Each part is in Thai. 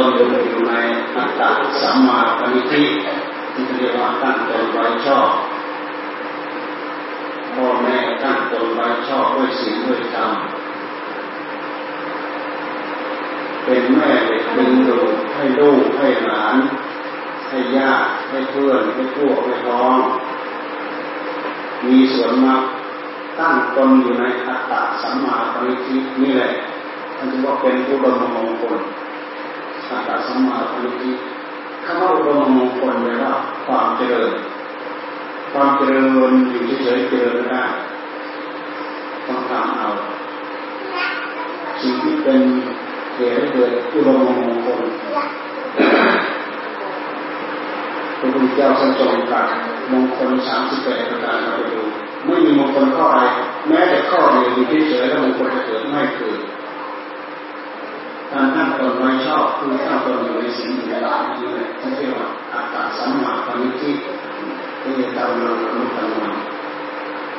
ตั้งตนอยู่ในอัตตาสัมมาปณิทิที่เรียกว่าตั้งตนไว้ชอบพ่อแม่ตั้งตนไว้ชอบด้วยศีลด้วยธรรมเป็นแม่เด็กดึงดูให้ลูกให้หลาน ให้ญาติให้เพื่อนให้พวกให้พ้อง มีส่วนมาตั้งตนอยู่ในอัตตาสัมมาปณิทินี่แหละมันจะว่าเป็นอุดมมงคล อัตตสัมมาปณิทิคำว่าอุดมมงคลแปลว่าความเจริญ ความเจริญอยู่เฉยๆเจริญไม่ได้ต้องทำเอาสิ่งที่เป็นเหตุให้เกิดอุดมมงคลพระพุทธเจ้าทรงจงตรัสมงคลสามสิบแปดประการเราไปดูไม่มีมงคลข้อใดแม้แต่ข้อเดียวอยู่เฉยๆแล้วมงคลจะเกิดไม่เกิด การตั้งตนไว้ชอบคือตั้งตนอยู่ในสิ่งที่เราที่เรียกว่าอาตาสัมมาปณิทิที่จะตามเราอนุตังมา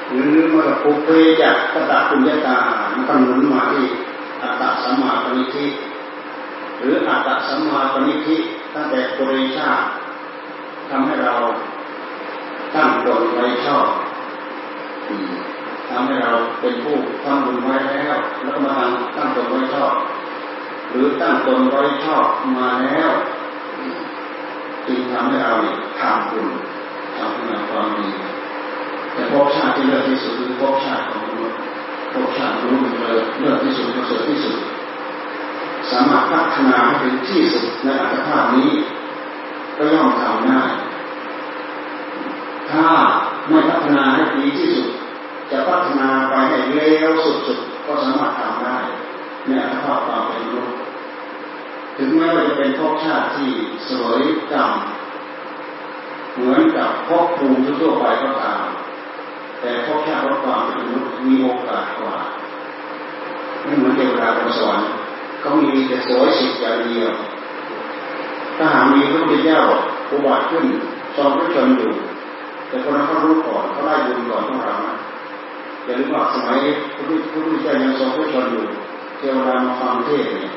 หรือเมื่อปุเพจากกตะปุญญาตามันก็หนุนมาที่อัตตสัมมาปณิทิหรืออัตตสัมมาปณิทิตั้งแต่ปุริชาทำให้เราตั้งตนไว้ชอบทำให้เราเป็นผู้ทำบุญไว้แล้ว แล้วก็มาทำตั้งตนไว้ชอบ หรือตั้งตนไว้ชอบมาแล้วจึงทำให้เราทำบุญทำคุณความดีแต่ภพชาติที่เลิศที่สุดคือภพชาติของมนุษย์ภพชาติมนุษย์เลิศเลิศที่สุดประเสริฐที่สุด สามารถพัฒนาให้เป็นที่สุดในอัตภาพนี้ ก็ย่อมทำได้ถ้าไม่พัฒนาให้ดีที่สุด จะพัฒนาไปให้เร็วสุดๆก็สามารถทำได้ในอัตภาพความเป็นมนุษย์ ถึงแม้ว่าจะเป็นภพชาติที่สวยกรรมเหมือนกับภพภูมิทั่วไปก็ตาม แต่ภพชาติวัความเป็นมนุษย์มีโอกาสกว่าไม่เหมือนเทวดาบนสวรรค์เขามีแต่สวยสิบอย่างเดียวถ้าหากมีพระพุทธเจ้าอุบัติขึ้นทรงพระชนอยู่ แต่คนนั้นเขารู้ก่อนเขาได้บุญก่อนพวกเราอย่าลืมว่าสมัยพระพุทธเจ้ายังทรงพระชนอยู่เทวดามาฟังเทศเนี่ย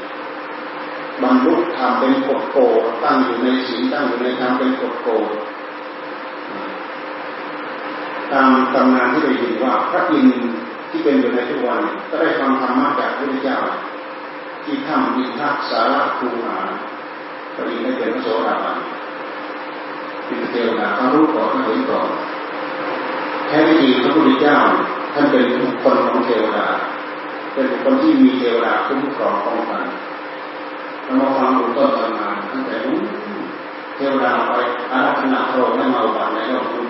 บรรลุธรรมเป็นกฎโกตั้งอยู่ในศีลตั้งอยู่ในธรรมเป็นกฎโกตามตำนานที่ได้ยินว่าพระอินทร์ที่เป็นอยู่ในทุกวันก็ได้ฟังธรรมะจากพระพุทธเจ้า ที่ถ้ำอินทักสาระคูหาพระอินทร์ได้เป็นพระโสดาบันเป็นเทวดาเขารู้ก่อนเขาเห็นก่อนแท้จริงพระพุทธเจ้าท่านเป็นคนของเทวดา เป็นคนที่มีเทวดาคุ้มครองป้องกัน เรามาฟังดูต้นตำนานตั้งแต่นู้นเทวดาไปอารัธนาพระองค์ให้มาอุบัติในโลกนี้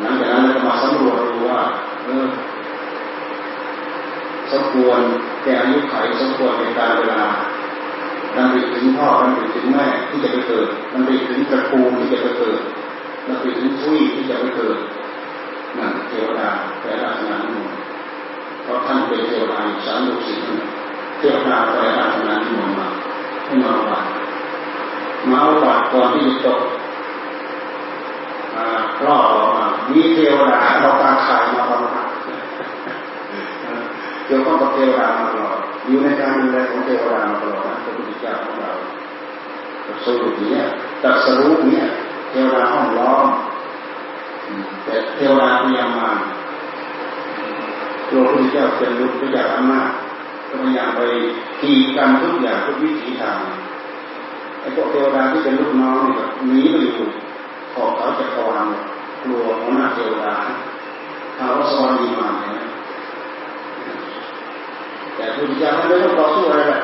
หลังจากนั้นเราก็มาสำรวจดูว่าเออสมควรแก่อายุไขสมควรในการเวลาดำริถึงพ่อดำริถึงแม่ที่จะไปเกิดดำริถึงตระกูลที่จะไปเกิดดำริถึงทุยที่จะไปเกิดนั่นเทวดาแต่ราชนาหนุเพราะท่านเป็นเทวดาสามลูกศิษย์ เทวดาแต่ราชนาหนุมาให้มาวัดมาวัดก่อนที่จะจบรอดออกมามีเทวดาเราตาขายมาบำบัดเกี่ยวข้องกับเทวดามาตลอดอยู่ในการดูแลของเทวดามาตลอดพระพุทธเจ้าของเราสรุปนี้ตัดสรุปนี้เทวดาห้องล้อมแต่เทวดาพยายามมาตัวพระพุทธเจ้าเป็นลูกพระเจ้าอำนาจ ก็พยายามไปทีกันทุกอย่างทุกวิถีทางไอ้พวกเทวดาที่เป็นลูกน้องเนี่ยหนีไปอยู่ขอเขาจะกรกลัวของนาเทวดาเขาสวรรค์ดีมาเนี่ยแต่พุทธเจ้าท่ไม่ต้องต่อสู้อะไรเลย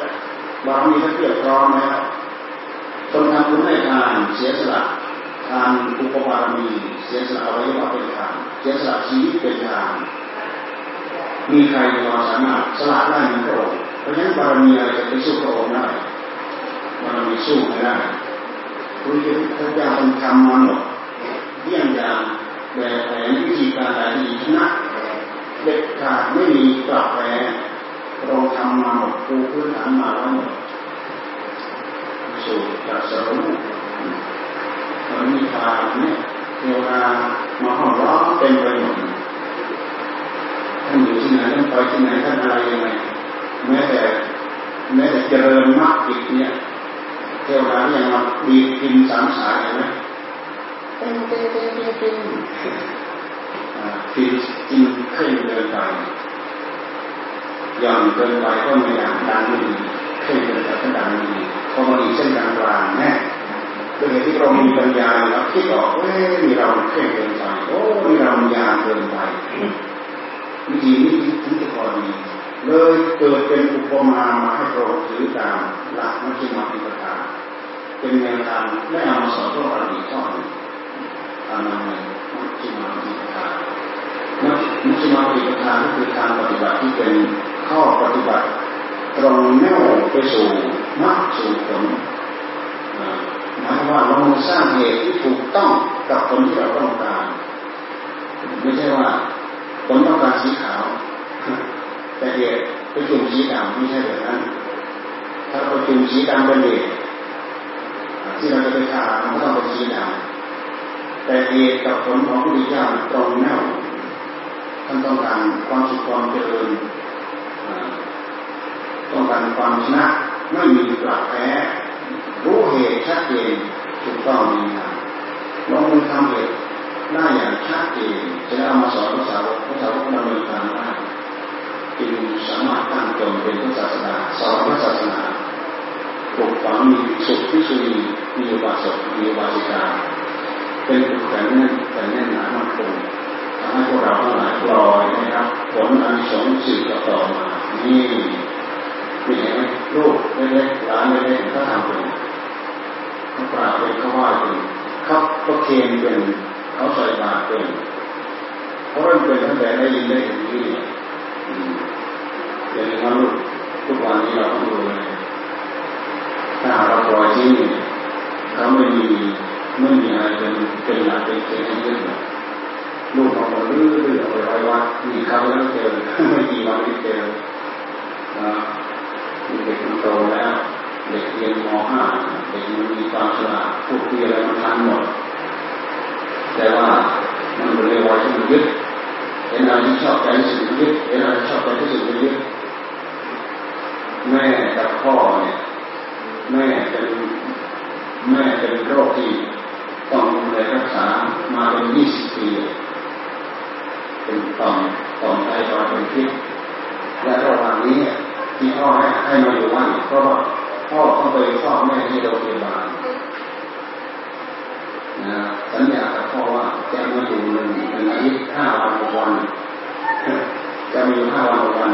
บารมีท่านเพียบพร้อมแล้วคนทำบุญให้ทานเสียสละทานอุปบารมี เสียสละอวัยวะเป็นทานเสียสละชีวิตเป็นทาน มีใครในเราสามารถสละได้เหมือนพระองค์เพราะฉะนั้นบารมีอะไรจะไปสู้พระองค์ได้บารมีสู้ไม่ได้พระพุทธเจ้าทำมาหมดเยี่ยงอย่างแบบแผนวิธีการใดที่ชนะเด็ดขาดไม่มีปรับแปรเราทำมาหมดปูพื้นฐานมาแล้วหมดสู่จัดสรุปมันมีทางเนี่ยเทวดามาห้องร้องเต็มไปหมด ท่านอยู่ที่ไหนท่านไปที่ไหนท่านอะไรยังไงแม้แต่แม้แต่เจริญมากอีกเนี่ยเทวดาที่ยังมาดีกินสามสายเห็นไหมเต็มเต็มเต็มเต็มเต็มฟินจินเคร่งเกินไปย่อนเกินไปก็ไม่อยากดังไม่ดีเคร่งเกินไปก็ดังไม่ดีพอมาดีเส้นกลางกลางแน่ด้วยเหตุที่เรามีปัญญาแล้วคิดออกเอ้ยมีเราเคร่งเกินไปโอ้มีเรายาเกินไป วิธีนี้ถึงจะพอดีเลยเกิดเป็นอุปมามาให้เราถือตามหลักมัชฌิมาปิปทาเป็นแนวทางได้เอามาสอนพวกเราอีกข้อหนึ่งตามนั้นเลยมัชฌิมาปิปทามัชฌิมาปิปทาก็คือการปฏิบัติที่เป็นข้อปฏิบัติ ตรงแนวไปสู่มรรคสู่ผลหมายว่าเราสร้างเหตุที่ถูกต้องกับผลที่เราต้องการ ไม่ใช่ว่า ผลต้องการสีขาว แต่เหตุไปจุ่มสีดำไม่ใช่แบบนั้น ถ้าเราจุ่มสีดำเป็นเหตุที่เราจะไปทามันก็ต้องเป็นสีดำแต่เหตุกับผลของพระพุทธเจ้าตรงแนวท่านต้องการความสุขความเจริญต้องการความชนะไม่มีปลักแพ้รู้เหตุชัดเจนถูกต้องดีงามลงมือทำเหตุ ได้อย่างชัดเจนจะเอามาสอนภาษาวกภาษาวกดำเนินการได้จึงสามารถตั้งตนเป็นพระศาสนาสอนพระศาสนาปกฝังมีสุขที่สุนีมีบาสกมีบาสิกาเป็นผูกแข็งแน่นแต่แน่นหนามั่นคงทำให้พวกเราทั้งหลายปล่อยนะครับผลอันสงสืบต่อมานี่นี่เห็นไหมลูกเล็กๆหลานเล็กๆเขาทำเป็นเขาปราบเป็นเขาว่าเป็นเขาเขาเคนเป็น เขาใส่บาตรเป็นเขาเริ่มเป็นตั้งแต่ได้ยินได้เห็นนี่อย่างนั้นทุกวันนี้เราต้องดูเลยถ้าเราปล่อยที่นี่เขาไม่มีไม่มีอะไรเป็นเป็นหลักเป็นเกณฑ์ให้ยึดลูกเราก็ลื้อลื้อเอาไปไว้วัดมีเขาแล้วเจอไม่กี่วันที่เจอเด็กมันโตแล้ว เด็กเรียนม .5 เด็กมันมีความฉลาดพูดคุยอะไรมันทันหมด แต่ว่ามันเป็นเรื่องวัยที่มันยึดเห็นอะไรที่ชอบใจที่สุดยึดเห็นอะไรที่ชอบใจที่สุดยึดแม่กับพ่อเนี่ยแม่เป็นแม่เป็นโรคที่ต้องดูแลรักษามาเป็นยี่สิบปี เป็นต่อมต่อมไตวายเป็นพิษและระหว่างนี้ที่พ่อให้ให้มาอยู่บ้านเพราะว่าพ่อต้องไปเฝ้าแม่ที่โรงพยาบาลนะ สัญญากับพ่อว่าจะมาอยู่หนึ่งหนึ่งอาทิตย์ห้าวันหกวันจะมีอยู่ห้าวันหกวัน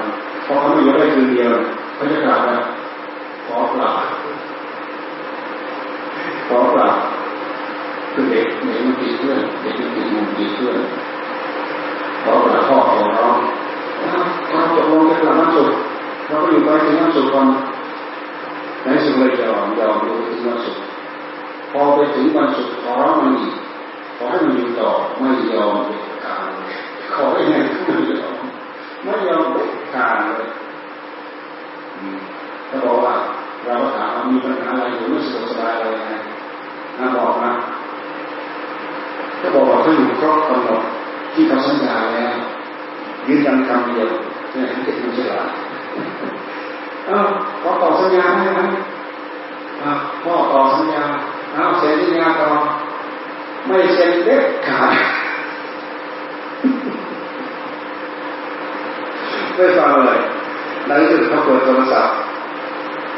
พอเขาไม่อยู่ได้คืนเดียวเขาจะกลับแล้วขอกลับขอกลับคือเด็กเด็กมันติดเพื่อนเด็กมันติดมุมติดเพื่อนขอกลับพ่อขอร้องเราตกลงจะกลับมาสุดเราก็อยู่ไปถึงมาสุดก่อนในสุดเลยยอมยอมดูถึงมาสุดพอไปถึงวันสุดขอร้องมันอีก อให้มันอยู่ต่อไม่ยอมเด็ดขาดขอให้ไงไม่ยอมไม่ยอมเด็ดขาดเลยเขาบอกว่าเราถามว่ามีปัญหาอะไรอยู่ไม่สะดวกสบายอะไรไงนะบอกนะก็บอกว่าเขาอยู่ครบกำหนดที่เขาสัญญาแล้วยืนยันคำเดียวเนี่ยเด็กมันฉลาดเอ้าพอต่อสัญญาได้ไหมพ่อต่อสัญญาเอาเซ็นสัญญาต่อ ไม่เซ็นเด็ดขาดไม่ฟังเลยในที่สุดเขาเปิดโทรศัพท์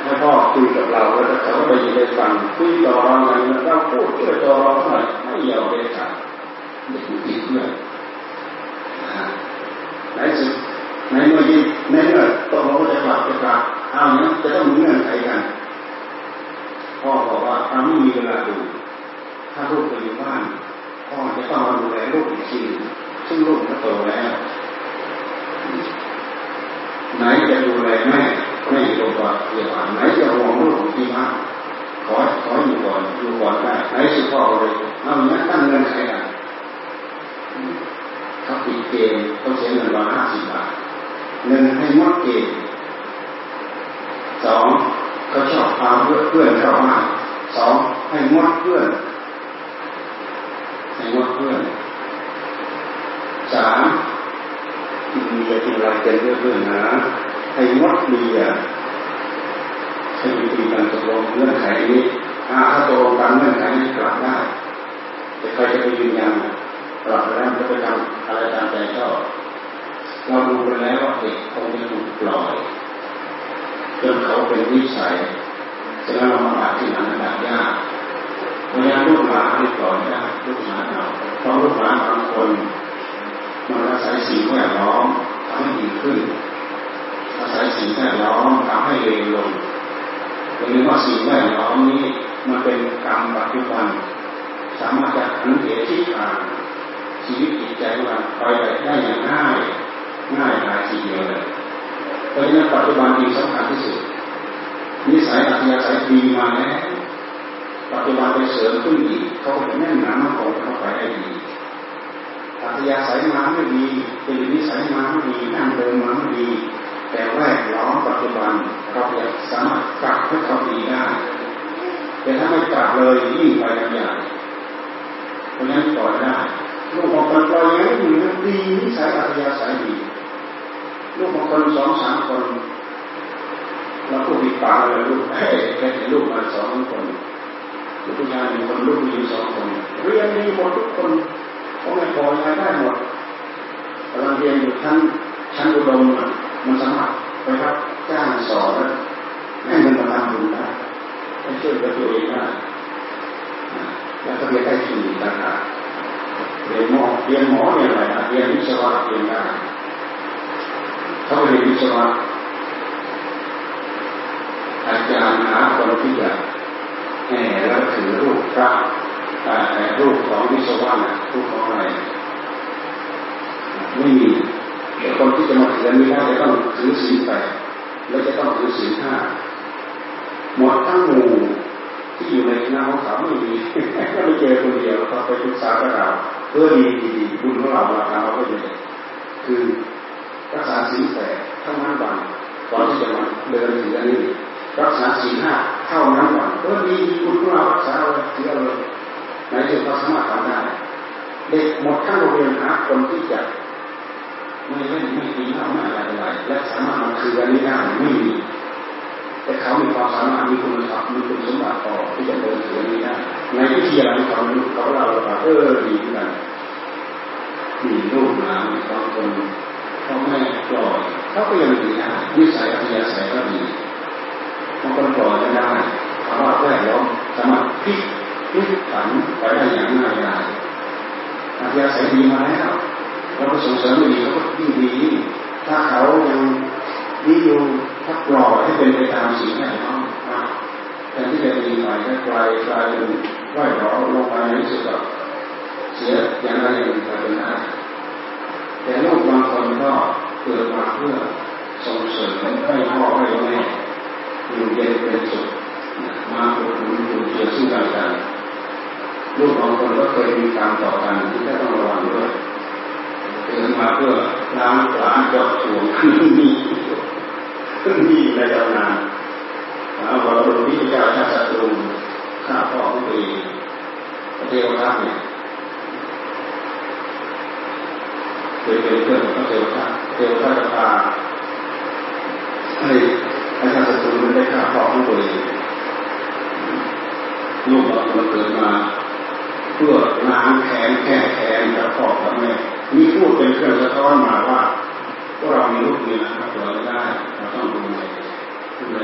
ให้พ่อคุยกับเราแล้วเขาก็ไปยินได้ฟังคุยต่อรองอะไรเราพูดช่วยต่อรองเท่าไรไม่ยอมเด็ดขาดเด็กติดเพื่อนสุดในเมื่อยิ่ในเมื่อตกลงว่าจะกลับจะกลับเอาเนี้ยจะต้องมีเงื่อนไขกันพ่อบอกว่าถ้าไม่มีเวลาดู ถ้าลูกไปอยู่บ้านพ่อจะต้องมาดูแลลูกอีกทีซึ่งลูกก็โตแล้วไหนจะดูแลแม่ไม่อยู่โรงพยาบาลไหนจะห่วงลูกที่บ้านขอขออยู่ก่อนอยู่ก่อนได้ไหนสุพ่อเลยเอาเนี้ยตั้งเงินใครอะเขาปิดเกมต้องเสียเงินวันห้าสิบบาทหนึ่งให้มดเกมสองเขาชอบพาเพื่อนเข้ามาสองให้มดเพื่อน ให้มดเพื่อนสามกินเบียร์กินอะไรกันเพื่อนนะให้มดเบียร์ลงเงื่อนไขนี้ถ้าตกลงตามเงื่อนไขนี้กลับได้ แต่ใครจะไปยืนยันกลับแล้วจะไปทำอะไรตามใจชอบเราดูไปแล้วว่าเด็กคงจะถูกปล่อยจนเขาเป็นวิสัยจะแล้วเรามาบาดที่นั้นดับยาก ราะงั้นลูกหลานไม่ปล่อยได้ลูกหลานเราเพราะลูกหลานบางคนมันอาศัยสิ่งแวดล้อมทำให้ดีขึ้น อาศัยสิ่งแวดล้อมทำให้เลวลงหรือว่าสิ่งแวดล้อมนี้มันเป็นกรรมปัจจุบัน สามารถจะหันเหที่ทางชีวิตจิตใจเราไปได้อย่างง่ายง่ายดายทีเดียวเลยเพราะฉะนั้นปัจจุบันมีสำคัญที่สุดนิสัยอัธยาศัยดีมาแล้ว ปัจจุบันไปเสริมขึ้นอีกเขาจะแน่นหนามันคงเขาไปได้ดีอัธยาศัยมาไม่ดีเป็นนิสัยมาไม่ดีนั่งเดินมาไม่ดี แต่แวดล้อมปัจจุบันเราจะสามารถปรับให้เขาดีได้ แต่ถ้าไม่ปรับเลยยิ่งไปกันใหญ่เพราะนั้นปล่อยได้ลูกของคนปล่อยยังอยู่ดีนิสัยอัธยาศัยดีลูกของคนสองสามคนเราก็ปิดปากเลยลูกแค่แค่ลูกมาสองคน ลูกผู้ชายหนึ่งคนลูกผู้หญิงสองคนเรียนดีหมดทุกคนพ่อแม่พอยายได้หมดกำลังเรียนอยู่ชั้นชั้นอุดมมันสมัครไปครับจ้างสอนให้มันมาทำบุญได้ให้ช่วยตัวเองได้แล้วก็เรียนได้ทุนต่างหากเรียนหมอเรียนหมอเรียนอะไรเรียนวิศวะเรียนได้เขาไปเรียนวิศวะอาจารย์หาคนที่จะแห่ แล้วถือรูปพระรูปของวิศวะรูปของอะไรไม่มีแต่คนที่จะมาถือนี้ได้จะต้องถือศีลแปดแล้วจะต้องถือศีลห้าหมดทั้งหมู่ที่อยู่ในคณะของเขาไม่มีก็ไปเจอคนเดียวเขาไปปรึกษากับเราเพื่อดีดีบุญของเราเราเราก็จะคือรักษาศีลแปดเท่านั้นวันก่อนที่จะมาเดินถึงอันนี้รักษาศีลห้า เท่านั้นก่อนเออมีคุณของเรารักษาเลยเที่ยวเลยในสุดก็สามารถทำได้เด็กหมดทั้งโรงเรียนหาคนที่จะไม่เล่นไม่กินเหล้าไม่อะไรอะไรและสามารถมาคืออันนี้ได้ไม่มีแต่เขามีความสามารถมีคุณสมบัติมีคุณสมบัติพอที่จะเดินถึงอันนี้ได้ในวิทยาลัยเขาเขาเราเราเออดีเหมือนกันมีลูกหลานบางคนพ่อแม่ปล่อยเขาก็ยังดีนะวิสัยอัธยาศัยก็ดี บางคนปล่อยไม่ได้ภาวะแวดล้อมสามารถพลิกพลิกผันไปได้อย่างง่ายดายอัธยาศัยดีมาแล้วเราก็ส่งเสริมดีเขาก็ยิ่งดีถ้าเขายังดีอยู่ถ้าปล่อยให้เป็นไปตามสิ่งแวดล้อมแทนที่จะดีไปก็กลายกลายเป็นร้อยร้อลงไปในสุดก็เสียอย่างไรอย่างหนึ่งเป็นได้แต่ลูกบางคนก็เกิดมาเพื่อส่งเสริมให้พ่อให้แม่ อยู่เย็นเป็นสุขมาอุดหนุนอยู่เจือซึ่งกันและกันลูกบางคนก็เคยมีการต่อกันที่จะต้องระวังด้วยเกิดมาเพื่อล้างหลานจอดถ่วงขึ้นมีขึ้นมีในตำนานเอาบอกหลวงพี่เจ้าชาศัตรูข้าพ่อของตัวเองเทวทัตเนี่ยเคยเป็นเพื่อนของเทวทัตเทวทัพตพาให้อาจารย์ศัตรู มันได้ข้าพ่องตัวเองลูกเราเกิดมา เพื่อล้างแค้นแก้แค้นกับพ่อกับแม่มีพูดเป็นเครื่องสะท้อนมาว่าพวกเรามีลูกมีนะเราได้เราต้องดูแลดูแล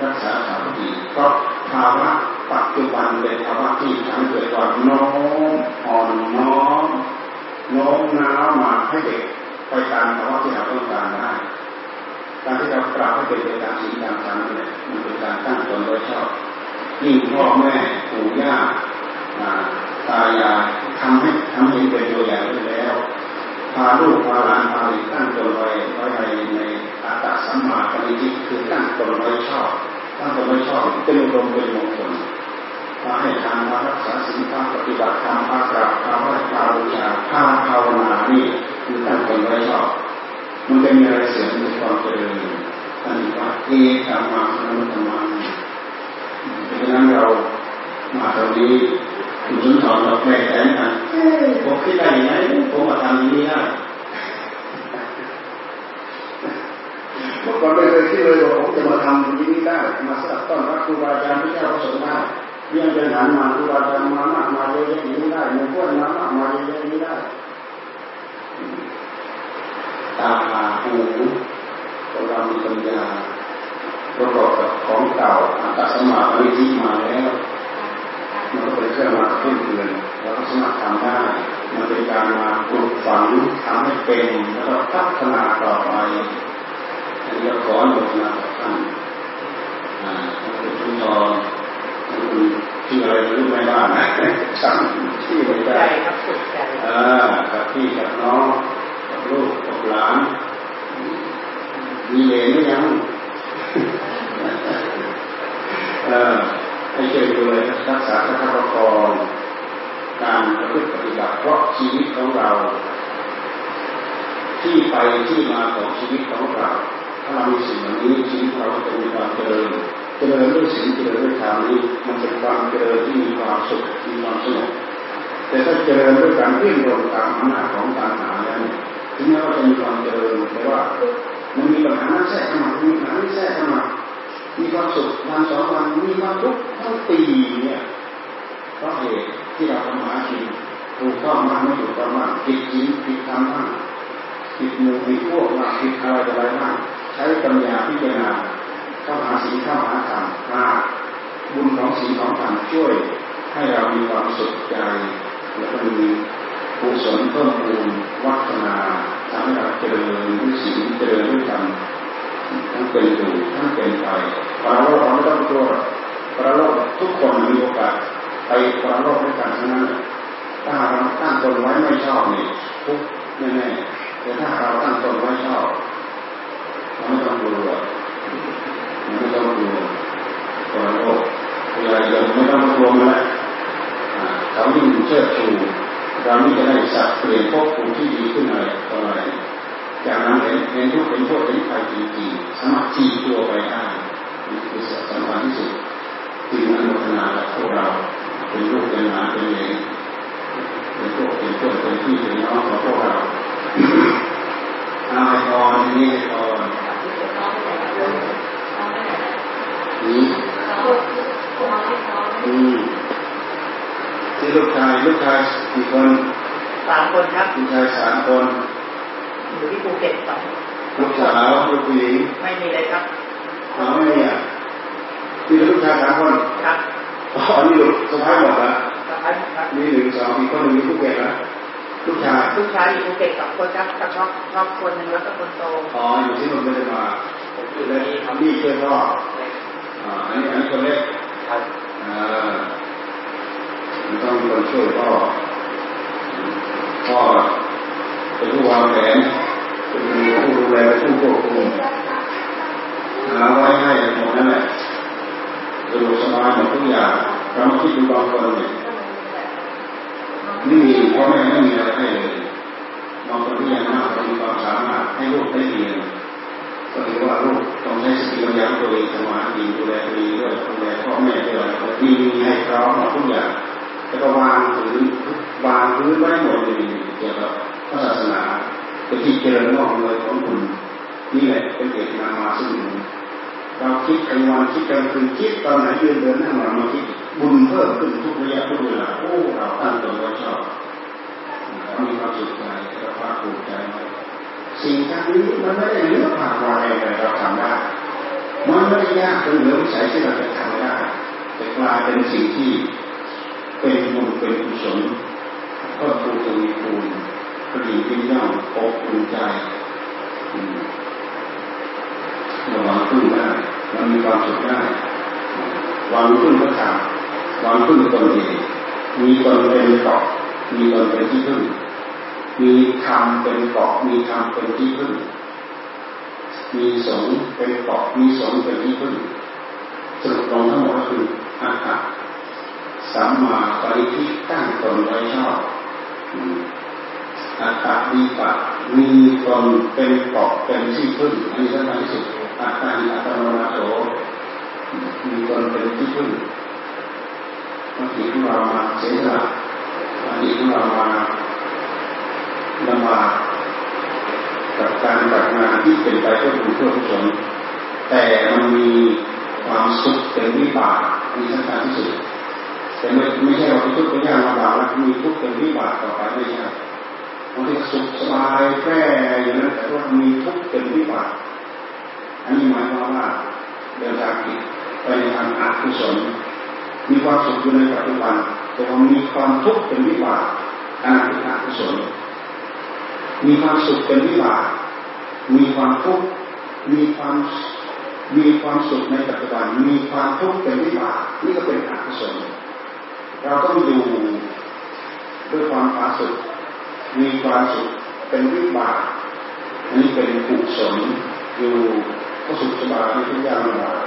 รักษาสามีเพราะภาวะปัจจุบันเป็นภาวะที่ทำเกิดก่อนน้อมอ่อนน้อมน้อมน้าวมาให้เด็กไปตามภาวะที่เราต้องการได้ การที่เราปรับให้เป็นไปตามสิ่งตามธรรมเนี่ยมันเป็นการตั้งตนโดยชอบยิ่งพ่อแม่ปู่ย่าตายายทำให้ทำให้เป็นตัวอย่างไปแล้วพาลูกพาหลานพาเด็กตั้งตนไว้ไว้ในในอัตตสัมมาปณิทิคือตั้งตนไว้ชอบตั้งตนไว้ชอบเป็นอารมเป็นมงคลพาให้ทานพารักษาสิ่งพาปฏิบัติธรรมพากราบพาไหว้พาบูชาพาภาวนานี่คือตั้งตนไว้ชอบ มันจะมีอะไรเสียในความเจริญอันนี้ว่าเอกามาสนุธรรมาเพราะฉะนั้นเรามาตรงนี้คุณสุนทรเราแปลแทนกันผมคิดได้ยังไงผมมาทำอย่างนี้ได้เมื่อก่อนไม่เคยคิดเลยว่าผมจะมาทำอย่างนี้ได้ มาสนับต้อนรับครูบาอาจารย์ที่เจ้าประสงค์ได้เรียนเป็นหันมาครูบาอาจารย์มามากมาเยอะแยะนี้ได้มีพ้นมามากมาเยอะแยะนี้ได้ ตาหูเรามีปัญญาประกอบกับของเก่าอัตสมาธิที่มาแล้วมันก็เป็นเครื่องมาขึ้นเตือนเราก็สามารถทำได้มันเป็นการมาปลูกฝังทำให้เป็นแล้วก็พัฒนาต่อไปอันนี้ขออนุโมทนาท่านอ่าเป็นทุนทองคุณที่อะไรรู้ไม่บ้างนะจำที่ไม่ได้ครับสุดใจอ่ากับพี่กับน้องกับลูกกับ หลานมีเหลนหรือยังเออให้ช่วยดูเลยรักษาพระธรรมกรการประพฤติปฏิบัติเพราะชีวิตของเรา ที่ไปที่มาของชีวิตของเราถ้าเรามีสิ่งเหล่านี้ชีวิตเราจะมีความเจริญเจริญด้วยสิ่งเจริญด้วยธรรมนี้มันเป็นความเจริญที่มีความสุขมีความสนุกแต่ถ้าเจริญด้วยการเลื่อนลงตามอำนาจของการหา ถึงแม้ว่าจะมีความเจริญแต่ว่ามันมีปัญหาแทรกเข้ามามีปัญหาแทรกเข้ามามีความสุขวันสองวันมีความทุกข์ทั้งปีเนี่ยเพราะเหตุที่เราทำหากินถูกต้องมากไม่ถูกต้องมากผิดจริงผิดธรรมมากผิดหมู่ผิดพวกมากผิดอะไรอะไรมากใช้ปัญญาพิจารณาเข้าหาสิ่งเข้าหาธรรมมาบุญของสิ่งของธรรมช่วยให้เรามีความสุขใจ แล้วก็มี กุศลเพิ่มพูนวัฒนาทำให้เราเจริญด้วยสิ่งเจริญด้วยธรรมทั้งเป็นอยู่ทั้งเป็นไปปราโลกเราไม่ต้องกลัวปราโลกทุกคนมีโอกาสไปปราโลกด้วยกันทั้งนั้นถ้าเราตั้งตนไว้ไม่ชอบนี่ทุกแน่ๆแต่ถ้าเราตั้งตนไว้ชอบเราไม่ต้องกลัวไม่ต้องกลัวปราโลกเวลาเดินไม่ต้องกลัวมันแล้วเขายิ่งเชิดชู เรานี่จะได้สักเปลี่ยนพบภูมิที่ดีขึ้นอะไรต่ออะไรจากนั้นเห็นเห็นทุกเห็นโทษเห็นภัยจริงๆสามารถจีตัวไปได้นี่คือสิ่งสำคัญที่สุดที่อนุทนากับพวกเราเป็นลูกเป็นหลานเป็นเลนเป็นพวกเป็นเพื่อนเป็นพี่เป็นน้องของพวกเราอาให้พอนี่ให้พอนี่อืม ลูกชายลูกชายกี่คนสามคนครับลูกชายสามคนอยู่ที่ภูเก็ตครับลูกสาวลูกผู้หญิงไม่มีเลยครับอ๋อไม่มีอะมีลูกชายสามคนครับอ๋อนี่ลูกสะพ้ายหมดละสะพ้ายครับมีหนึ่งสองอีกคนหนึ่งอยู่ภูเก็ตนะลูกชายลูกชายอยู่ภูเก็ตสองคนครับกับชอบชอบคนหนึ่งแล้วก็คนโตอ๋ออยู่ที่นนท์ไม่ได้มาแล้วนี่ช่วยพ่ออ่าอันนี้อันนี้คนเล็กครับอ่า ต้องมีคนช่วยพ่อพ่อเป็นผู้วางแผนเป็นผู้ดูแลผู้ควบคุมหาไว้ให้หมดนั่นแหละสะดวกสบายหมดทุกอย่างเรามาคิดดูบางคนเนี่ยนี่มีพ่อแม่ไม่มีอะไรให้เลยบางคนที่ยังมากมีความสามารถให้ลูกได้เรียนก็ถือว่าลูกต้องใช้สติปัญญาตัวเองสมาธิดูแลตัวเองด้วยดูแลพ่อแม่ด้วยมีให้พร้อมหมดทุกอย่าง แล้วก็วางพื้นวางพื้นไว้หมดเลยเกี่ยวกับพระศาสนาเป็นที่เจริญงอกเงยของคุณนี่แหละเป็นเหตุนำมาซึ่งเราคิดกลางวันคิดกลางคืนคิดตอนไหนเดินเดินนั่งหลับมาคิดบุญเพิ่มขึ้นทุกระยะทุกเวลาโอ้เราตั้งตัวไว้ชอบเรามีความสุขใจเราภาคภูมิใจสิ่งทั้งนี้มันไม่ได้เลือกผ่านอะไรเราทำได้มันไม่ได้ยากจนเหลือวิสัยที่เราจะทำได้แต่กลายเป็นสิ่งที่ เป็นบุญเป็นกุศลก็ทูตมีคูณพอดีเป็นย่อมอบอุ่นใจระวังพึ่งได้มันมีความสุขได้วางพึ่งก็ทำวางพึ่งตนเองมีตนเป็นเกาะมีตนเป็นที่พึ่งมีธรรมเป็นเกาะมีธรรมเป็นที่พึ่งมีสงเป็นเกาะมีสงเป็นที่พึ่งสรุปลงทั้งหมดก็คืออัตตา สัมมาปริทิตั้งตนไว้ชอบอัตตาดีปะมีตนเป็นเกาะเป็นที่พึ่งอันนี้สำคัญที่สุดอัตตาอัตโนนาโสมีตนเป็นที่พึ่งบางทีของเรามาเสียสละบางทีของเรามาลำบากกับการจัดงานที่เป็นไปเพื่อบุญเพื่อกุศลแต่มันมีความสุขเป็นวิบากอันนี้สำคัญที่สุด แต่ไม่ไม่ใช่ว่าทุกข์เป็นยากลำบากแล้วมีทุกข์เป็นวิบากต่อไปไม่ใช่บางทีสุขสบายแค่อย่างนั้นแต่ว่ามีทุกข์เป็นวิบากอันนี้หมายความว่าเดินทางผิดไปในทางอกุศลมีความสุขอยู่ในปัจจุบัน แต่ว่ามีความทุกข์เป็นวิบากอันนั้นเป็นอกุศลมีความสุขเป็นวิบากมีความทุกข์มีความมีความสุขในปัจจุบัน มีความทุกข์เป็นวิบากนี่ก็เป็นอกุศล เราต้องอยู่ด้วยความผาสุขมีความสุขเป็นวิบากอันนี้เป็นกุศลอยู่ก็สุขสบายทุกอย่างลำบาก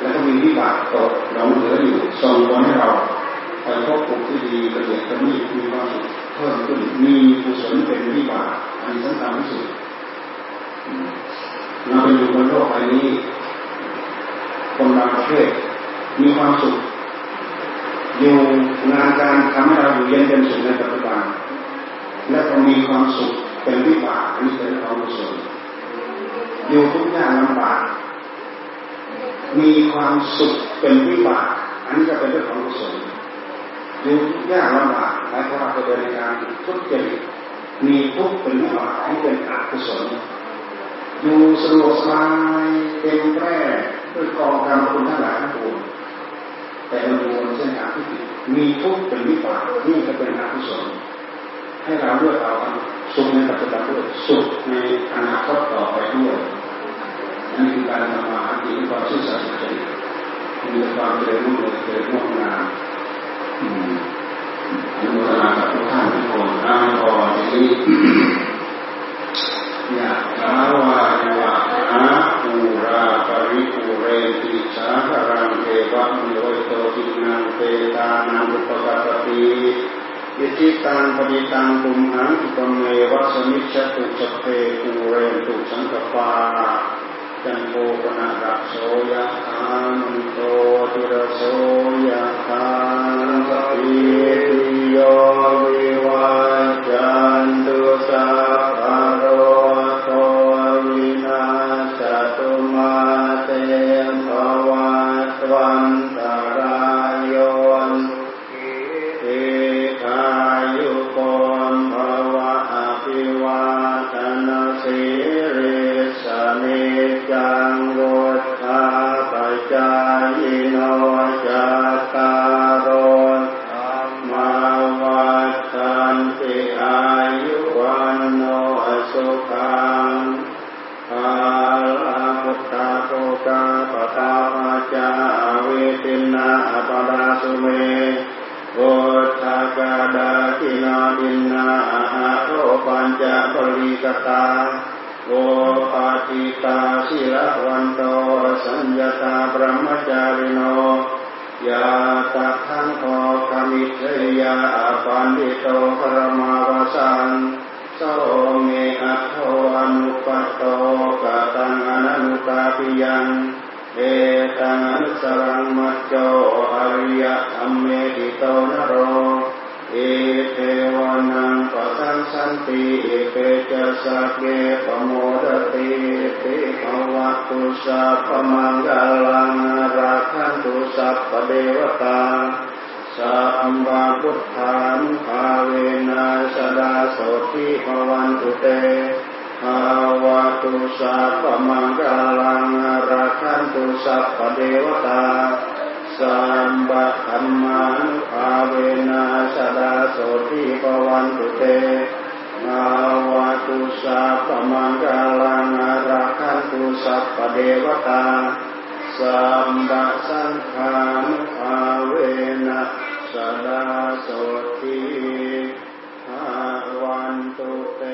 แล้วก็มีวิบากตกเราเหลืออยู่ส่งผลให้เราไปพบภูมิที่ดีละเอียดกระมีมีความสุขเพิ่มขึ้นมีกุศลเป็นวิบากอันนี้สำคัญที่สุดเราไปอยู่บนโลกใบนี้คนบางประเภทมีความสุข อยู่งานการทำให้เราอยู่เย็นเป็นสุขในปัจจุบันและก็มีความสุขเป็นวิบากนนี้เป็นความกุศลอยู่ทุกอย่างลำบากมีความสุขเป็นวิบากอันนี้ก็เป็นเรื่องของกุศลอยู่ทุกอย่างลำบากหลายคนอาจจะเป็นการทุกข์จริตมีทุกข์เป็นวิบากอันนี้เป็นอกุศลอยู่สะดวกสบายเต็มแปร่ด้วยกองกรรมคุณทั้งหลายทั้งปวง แต่เราดูบนเส้นทางที่ผิดมีทุกข์เป็นวิบากนี่ก็เป็นอกุศลให้เราเลือกเอาสุขในปัจจุบันด้วยสุขในอนาคตต่อไปด้วยนนี้คือการทำมาหากินความซื่อสัตย์สุจริตมีความเจริญรุ่งเรืองเจริญงอกงามอนุโมทนากับทุกท่านทุกคนอ้างพอทีนี้ ยะถาวายวะหาปูราปริปูเรติสาคารังเทวะมิโรโตตินังเตตานังอุปกัปติยิจิตังปฏิตังตุมหังอุปเมวัสมิจตุสเปปูเรนตุสังกปาจันโทปนะระโสยะธามโตติระโสยะธามสัพพิโย ภัจจา วิติณณา อาปะทาสุเม อุทธัคคา ทักขิณา ทินนา อะโถ ปัญจะ พะลี กะตา อุปัฏฐิตา สีละวันโตสัญญะตา พรัหมะจาริโนยะทัตถังโภคะมิจเฉยยะ ปัณฑิโต ฆะระมาวะสัง โสเมอัตโถ อะนุปปัตโตกะตัง อะนะนุตาปิยัง เอตังอนุสรังมัจโจอริยธรรมเมติโตนโรเอเทวานังปะทังสันติเอเปจะสักเกปโมดติติภวัตุสัพพมังกาลังราคันตุสัพพเดวตาสัมบาพุทธานุภาเวนัสดาโสทิภวันตุเต ภาวะตุสัพพมังกาลังราคันตุสัพพเดวตาสัมบะธรรมานุภาเวนัสดาโสทิภวันตุเตภาวะตุสัพพมังกาลังราคันตุสัพพเดวตาสัมบะสังฆานุภาเวนะสดาโสทิภาวันตุเต